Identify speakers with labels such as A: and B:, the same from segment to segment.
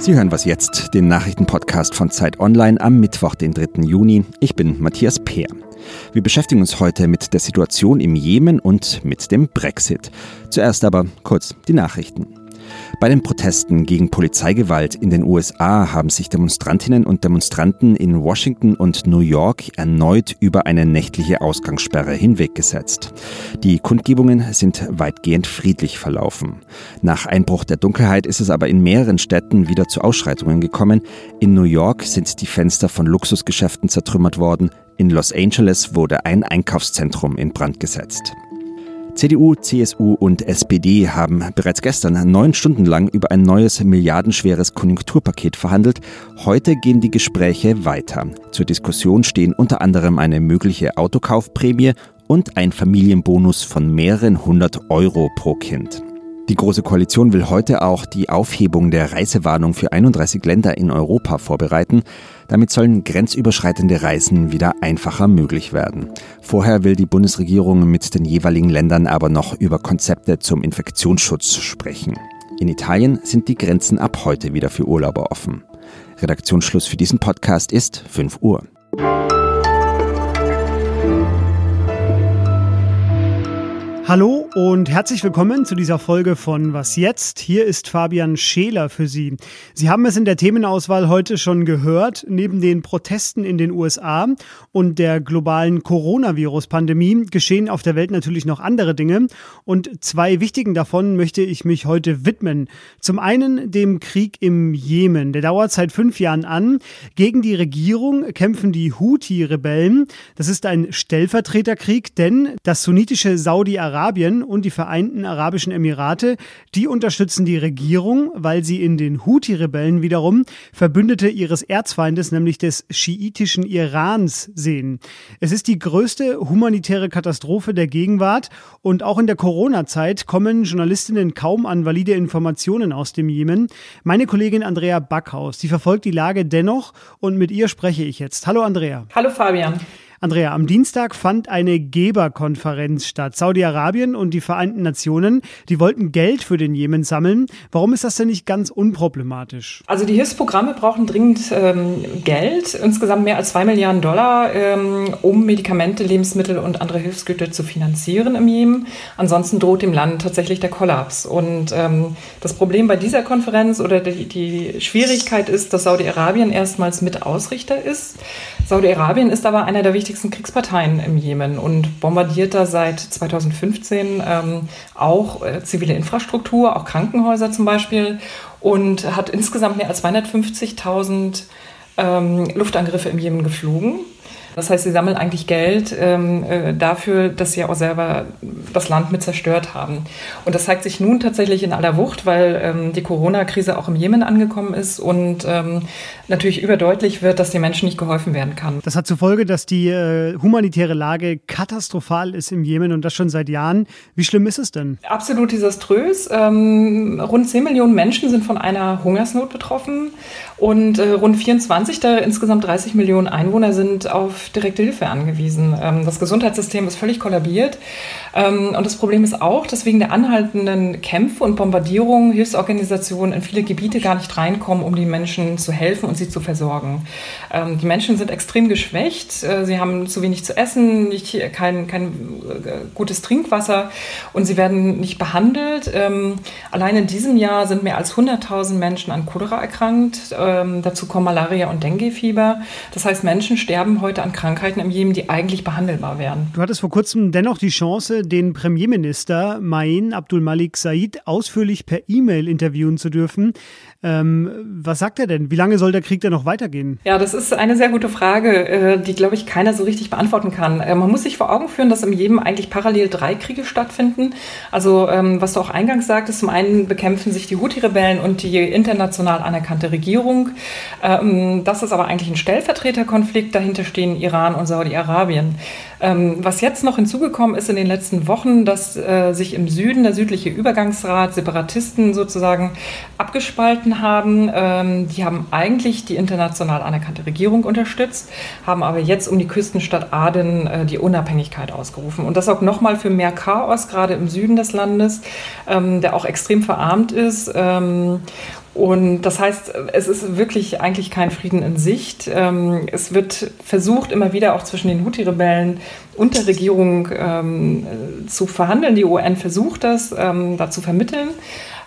A: Sie hören was jetzt, den Nachrichtenpodcast von Zeit Online am Mittwoch, den 3. Juni. Ich bin Matthias Peer. Wir beschäftigen uns heute mit der Situation im Jemen und mit dem Brexit. Zuerst aber kurz die Nachrichten. Bei den Protesten gegen Polizeigewalt in den USA haben sich Demonstrantinnen und Demonstranten in Washington und New York erneut über eine nächtliche Ausgangssperre hinweggesetzt. Die Kundgebungen sind weitgehend friedlich verlaufen. Nach Einbruch der Dunkelheit ist es aber in mehreren Städten wieder zu Ausschreitungen gekommen. In New York sind die Fenster von Luxusgeschäften zertrümmert worden. In Los Angeles wurde ein Einkaufszentrum in Brand gesetzt. CDU, CSU und SPD haben bereits gestern neun Stunden lang über ein neues milliardenschweres Konjunkturpaket verhandelt. Heute gehen die Gespräche weiter. Zur Diskussion stehen unter anderem eine mögliche Autokaufprämie und ein Familienbonus von mehreren hundert Euro pro Kind. Die Große Koalition will heute auch die Aufhebung der Reisewarnung für 31 Länder in Europa vorbereiten. Damit sollen grenzüberschreitende Reisen wieder einfacher möglich werden. Vorher will die Bundesregierung mit den jeweiligen Ländern aber noch über Konzepte zum Infektionsschutz sprechen. In Italien sind die Grenzen ab heute wieder für Urlauber offen. Redaktionsschluss für diesen Podcast ist 5 Uhr.
B: Hallo und herzlich willkommen zu dieser Folge von Was jetzt? Hier ist Fabian Scheler für Sie. Sie haben es in der Themenauswahl heute schon gehört. Neben den Protesten in den USA und der globalen Coronavirus-Pandemie geschehen auf der Welt natürlich noch andere Dinge. Und zwei wichtigen davon möchte ich mich heute widmen. Zum einen dem Krieg im Jemen. Der dauert seit fünf Jahren an. Gegen die Regierung kämpfen die Houthi-Rebellen. Das ist ein Stellvertreterkrieg, denn das sunnitische Saudi-Arabien Und die Vereinten Arabischen Emirate, die unterstützen die Regierung, weil sie in den Houthi-Rebellen wiederum Verbündete ihres Erzfeindes, nämlich des schiitischen Irans, sehen. Es ist die größte humanitäre Katastrophe der Gegenwart und auch in der Corona-Zeit kommen Journalistinnen kaum an valide Informationen aus dem Jemen. Meine Kollegin Andrea Backhaus, die verfolgt die Lage dennoch und mit ihr spreche ich jetzt. Hallo Andrea.
C: Hallo Fabian.
B: Andrea, am Dienstag fand eine Geberkonferenz statt. Saudi-Arabien und die Vereinten Nationen, die wollten Geld für den Jemen sammeln. Warum ist das denn nicht ganz unproblematisch?
C: Also die Hilfsprogramme brauchen dringend ähm, Geld, insgesamt mehr als zwei Milliarden Dollar, ähm, um Medikamente, Lebensmittel und andere Hilfsgüter zu finanzieren im Jemen. Ansonsten droht dem Land tatsächlich der Kollaps. Und ähm, das Problem bei dieser Konferenz oder die, die Schwierigkeit ist, dass Saudi-Arabien erstmals mit Ausrichter ist. Saudi-Arabien ist aber einer der wichtigsten Kriegsparteien im Jemen und bombardiert da seit 2015 ähm, auch äh, zivile Infrastruktur, auch Krankenhäuser zum Beispiel und hat insgesamt mehr als 250.000 ähm, Luftangriffe im Jemen geflogen. Das heißt, sie sammeln eigentlich Geld ähm, äh, dafür, dass sie auch selber das Land mit zerstört haben. Und das zeigt sich nun tatsächlich in aller Wucht, weil ähm, die Corona-Krise auch im Jemen angekommen ist und ähm, natürlich überdeutlich wird, dass den Menschen nicht geholfen werden kann.
B: Das hat zur Folge, dass die äh, humanitäre Lage katastrophal ist im Jemen und das schon seit Jahren. Wie schlimm ist es denn?
C: Absolut desaströs. Ähm, rund 10 Millionen Menschen sind von einer Hungersnot betroffen und äh, rund 24 der insgesamt 30 Millionen Einwohner sind auf direkte Hilfe angewiesen. Ähm, das Gesundheitssystem ist völlig kollabiert. Ähm, und das Problem ist auch, dass wegen der anhaltenden Kämpfe und Bombardierungen Hilfsorganisationen in viele Gebiete gar nicht reinkommen, um den Menschen zu helfen und sie zu versorgen. Ähm, die Menschen sind extrem geschwächt. Äh, sie haben zu wenig zu essen, nicht, kein, kein äh, gutes Trinkwasser und sie werden nicht behandelt. Allein in diesem Jahr sind mehr als 100.000 Menschen an Cholera erkrankt. Dazu kommen Malaria und Denguefieber. Das heißt, Menschen sterben heute an Krankheiten im Jemen, die eigentlich behandelbar wären.
B: Du hattest vor kurzem dennoch die Chance, den Premierminister Main Abdul Malik Said ausführlich per E-Mail interviewen zu dürfen. Ähm, was sagt er denn? Wie lange soll der Krieg denn noch weitergehen?
C: Ja, das ist eine sehr gute Frage, äh, die, glaube ich, keiner so richtig beantworten kann. Äh, man muss sich vor Augen führen, dass im Jemen eigentlich parallel drei Kriege stattfinden. Also, ähm, was du auch eingangs sagtest, zum einen bekämpfen sich die Houthi-Rebellen und die international anerkannte Regierung. Ähm, das ist aber eigentlich ein Stellvertreterkonflikt. Dahinter stehen Iran und Saudi-Arabien. Ähm, was jetzt noch hinzugekommen ist in den letzten Wochen, dass äh, sich im Süden der südliche Übergangsrat Separatisten sozusagen abgespalten haben. Ähm, die haben eigentlich die international anerkannte Regierung unterstützt, haben aber jetzt um die Küstenstadt Aden äh, die Unabhängigkeit ausgerufen. Und das sorgt nochmal für mehr Chaos, gerade im Süden des Landes, ähm, der auch extrem verarmt ist. Und das heißt, es ist wirklich eigentlich kein Frieden in Sicht. Ähm, es wird versucht, immer wieder auch zwischen den Houthi-Rebellen und der Regierung ähm, zu verhandeln. Die UN versucht das, ähm, da zu vermitteln.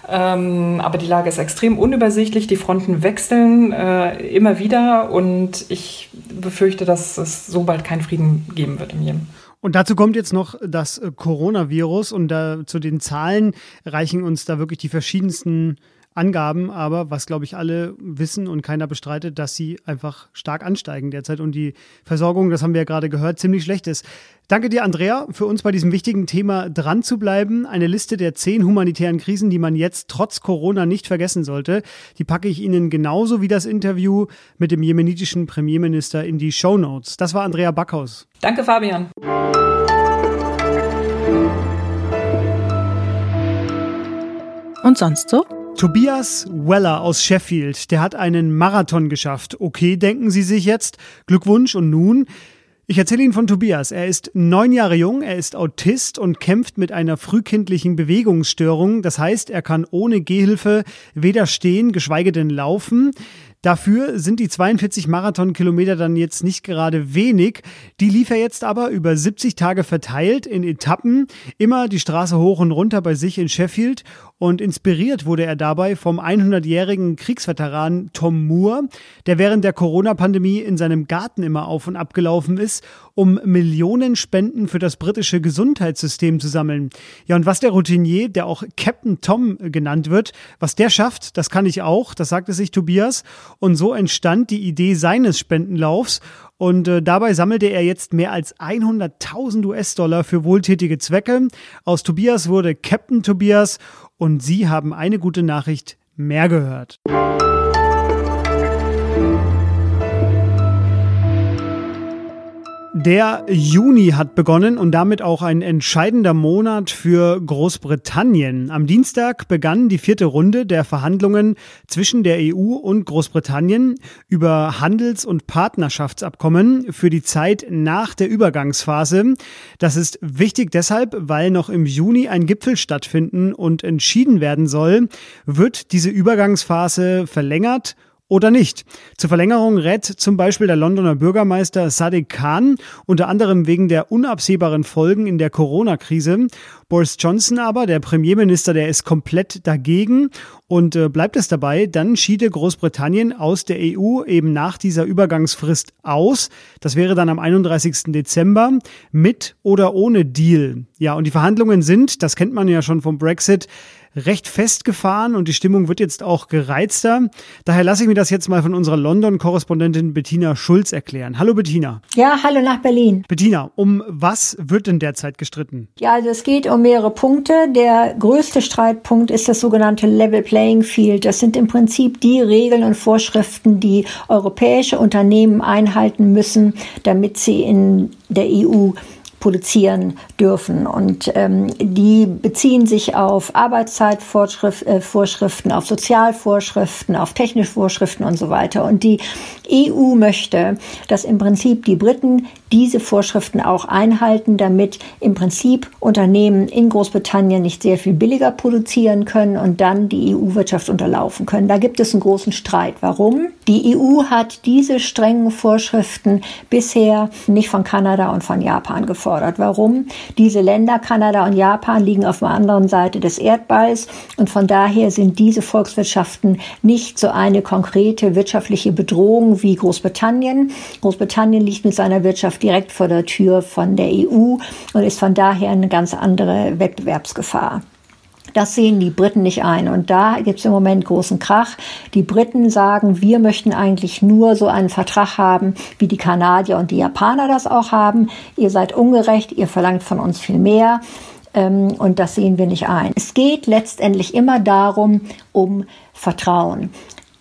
C: Aber die Lage ist extrem unübersichtlich. Die Fronten wechseln äh, immer wieder und ich befürchte, dass es so bald keinen Frieden geben wird im Jemen.
B: Und dazu kommt jetzt noch das Coronavirus und da, zu den Zahlen reichen uns da wirklich die verschiedensten Angaben, aber was, glaube ich, alle wissen und keiner bestreitet, dass sie einfach stark ansteigen derzeit und die Versorgung, das haben wir ja gerade gehört, ziemlich schlecht ist. Danke dir, Andrea, für uns bei diesem wichtigen Thema dran zu bleiben. Eine Liste der zehn humanitären Krisen, die man jetzt trotz Corona nicht vergessen sollte, die packe ich Ihnen genauso wie das Interview mit dem jemenitischen Premierminister in die Show Notes. Das war Andrea Backhaus.
C: Danke, Fabian.
D: Und sonst so?
B: Tobias Weller aus Sheffield, der hat einen Marathon geschafft. Okay, denken Sie sich jetzt. Glückwunsch und nun? Ich erzähle Ihnen von Tobias. Er ist neun Jahre jung, er ist Autist und kämpft mit einer frühkindlichen Bewegungsstörung. Das heißt, er kann ohne Gehhilfe weder stehen, geschweige denn laufen. Dafür sind die 42 Marathonkilometer dann jetzt nicht gerade wenig. Die lief er jetzt aber über 70 Tage verteilt in Etappen, immer die Straße hoch und runter bei sich in Sheffield. Und inspiriert wurde er dabei vom 100-jährigen Kriegsveteran Tom Moore, der während der Corona-Pandemie in seinem Garten immer auf und ab gelaufen ist, um Millionen Spenden für das britische Gesundheitssystem zu sammeln. Ja, und was der Routinier, der auch Captain Tom genannt wird, was der schafft, das kann ich auch, das sagte sich Tobias. Und so entstand die Idee seines Spendenlaufs. Und äh, dabei sammelte er jetzt mehr als 100.000 US-Dollar für wohltätige Zwecke. Aus Tobias wurde Captain Tobias und Sie haben eine gute Nachricht mehr gehört. Der Juni hat begonnen und damit auch ein entscheidender Monat für Großbritannien. Am Dienstag begann die vierte Runde der Verhandlungen zwischen der EU und Großbritannien über Handels- und Partnerschaftsabkommen für die Zeit nach der Übergangsphase. Das ist wichtig deshalb, weil noch im Juni ein Gipfel stattfinden und entschieden werden soll, wird diese Übergangsphase verlängert oder nicht. Zur Verlängerung rät zum Beispiel der Londoner Bürgermeister Sadiq Khan, unter anderem wegen der unabsehbaren Folgen in der Corona-Krise. Boris Johnson aber, der Premierminister, der ist komplett dagegen und äh, bleibt es dabei, dann schiede Großbritannien aus der EU eben nach dieser Übergangsfrist aus. Das wäre dann am 31. Dezember mit oder ohne Deal. Ja, und die Verhandlungen sind, das kennt man ja schon vom Brexit, recht festgefahren und die Stimmung wird jetzt auch gereizter. Daher lasse ich mir das jetzt mal von unserer London-Korrespondentin Bettina Schulz erklären. Hallo Bettina.
E: Ja, hallo nach Berlin.
B: Bettina, um was wird denn derzeit gestritten?
E: Ja, also es geht um mehrere Punkte. Der größte Streitpunkt ist das sogenannte Level Playing Field. Das sind im Prinzip die Regeln und Vorschriften, die europäische Unternehmen einhalten müssen, damit sie in der EU produzieren dürfen. Und ähm, die beziehen sich auf Arbeitszeitvorschriften, äh, auf Sozialvorschriften, auf technische Vorschriften und so weiter. Und die EU möchte, dass im Prinzip die Briten diese Vorschriften auch einhalten, damit im Prinzip Unternehmen in Großbritannien nicht sehr viel billiger produzieren können und dann die EU-Wirtschaft unterlaufen können. Da gibt es einen großen Streit. Warum? Die EU hat diese strengen Vorschriften bisher nicht von Kanada und von Japan gefordert. Warum? Diese Länder, Kanada und Japan, liegen auf der anderen Seite des Erdballs und von daher sind diese Volkswirtschaften nicht so eine konkrete wirtschaftliche Bedrohung wie Großbritannien. Großbritannien liegt mit seiner Wirtschaft direkt vor der Tür von der EU und ist von daher eine ganz andere Wettbewerbsgefahr. Das sehen die Briten nicht ein. Und da gibt es im Moment großen Krach. Die Briten sagen, wir möchten eigentlich nur so einen Vertrag haben, wie die Kanadier und die Japaner das auch haben. Ihr seid ungerecht, ihr verlangt von uns viel mehr. Ähm, und das sehen wir nicht ein. Es geht letztendlich immer darum, um Vertrauen.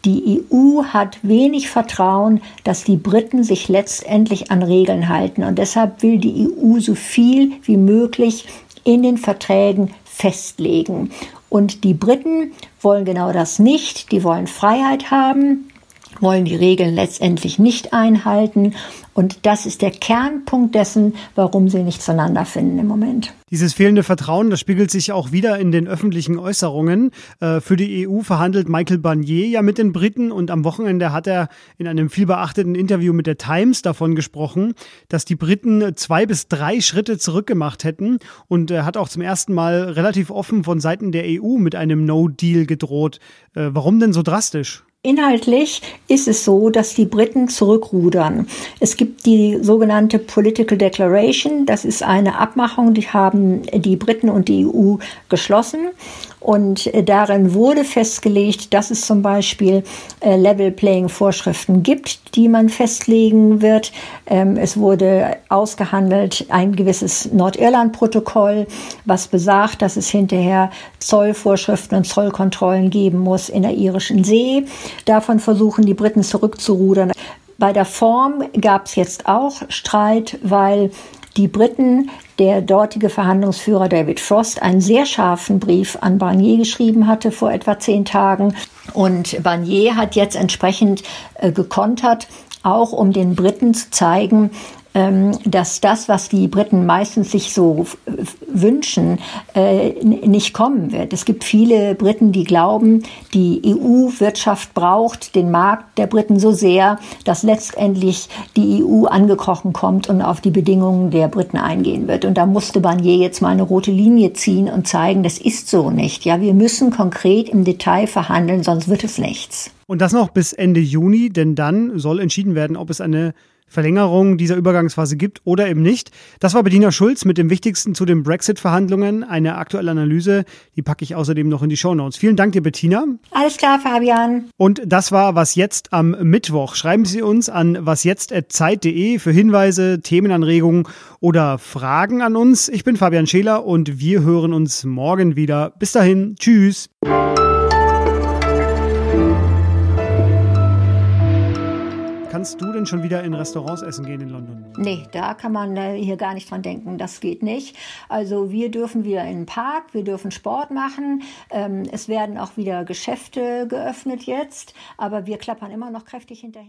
E: Die EU hat wenig Vertrauen, dass die Briten sich letztendlich an Regeln halten. Und deshalb will die EU so viel wie möglich in den Verträgen festlegen. Und die Briten wollen genau das nicht. Die wollen Freiheit haben wollen die Regeln letztendlich nicht einhalten. Und das ist der Kernpunkt dessen, warum sie nicht zueinander finden im Moment.
B: Dieses fehlende Vertrauen, das spiegelt sich auch wieder in den öffentlichen Äußerungen. Äh, für die EU verhandelt Michael Barnier ja mit den Briten und am Wochenende hat er in einem vielbeachteten Interview mit der Times davon gesprochen, dass die Briten zwei bis drei Schritte zurückgemacht hätten und er hat auch zum ersten Mal relativ offen von Seiten der EU mit einem No-Deal gedroht. Äh, warum denn so drastisch?
E: Inhaltlich ist es so, dass die Briten zurückrudern. Es gibt die sogenannte Political Declaration. Das ist eine Abmachung, die haben die Briten und die EU geschlossen. Und darin wurde festgelegt, dass es zum Beispiel äh, Level Playing Vorschriften gibt, die man festlegen wird. Ähm, es wurde ausgehandelt ein gewisses Nordirland-Protokoll, was besagt, dass es hinterher Zollvorschriften und Zollkontrollen geben muss in der irischen See. Davon versuchen die Briten zurückzurudern. Bei der Form gab es jetzt auch Streit, weil die Briten, der dortige Verhandlungsführer David Frost, einen sehr scharfen Brief an Barnier geschrieben hatte vor etwa zehn Tagen. Und Barnier hat jetzt entsprechend äh, gekontert, auch um den Briten zu zeigen, dass das, was die Briten meistens sich so wünschen, äh, nicht kommen wird. Es gibt viele Briten, die glauben, die EU-Wirtschaft braucht den Markt der Briten so sehr, dass letztendlich die EU angekrochen kommt und auf die Bedingungen der Briten eingehen wird. Und da musste Barnier jetzt mal eine rote Linie ziehen und zeigen, das ist so nicht. Ja, wir müssen konkret im Detail verhandeln, sonst wird es nichts.
B: Und das noch bis Ende Juni, denn dann soll entschieden werden, ob es eine Verlängerung dieser Übergangsphase gibt oder eben nicht. Das war Bettina Schulz mit dem Wichtigsten zu den Brexit-Verhandlungen. Eine aktuelle Analyse, die packe ich außerdem noch in die Show Notes. Vielen Dank dir, Bettina.
E: Alles klar, Fabian.
B: Und das war Was Jetzt am Mittwoch. Schreiben Sie uns an wasjetzt.zeit.de für Hinweise, Themenanregungen oder Fragen an uns. Ich bin Fabian Scheler und wir hören uns morgen wieder. Bis dahin, tschüss. Kannst du denn schon wieder in Restaurants essen gehen in London?
E: Nee, da kann man äh, hier gar nicht dran denken. Das geht nicht. Also wir dürfen wieder in den Park, wir dürfen Sport machen. Ähm, es werden auch wieder Geschäfte geöffnet jetzt, aber wir klappern immer noch kräftig hinterher.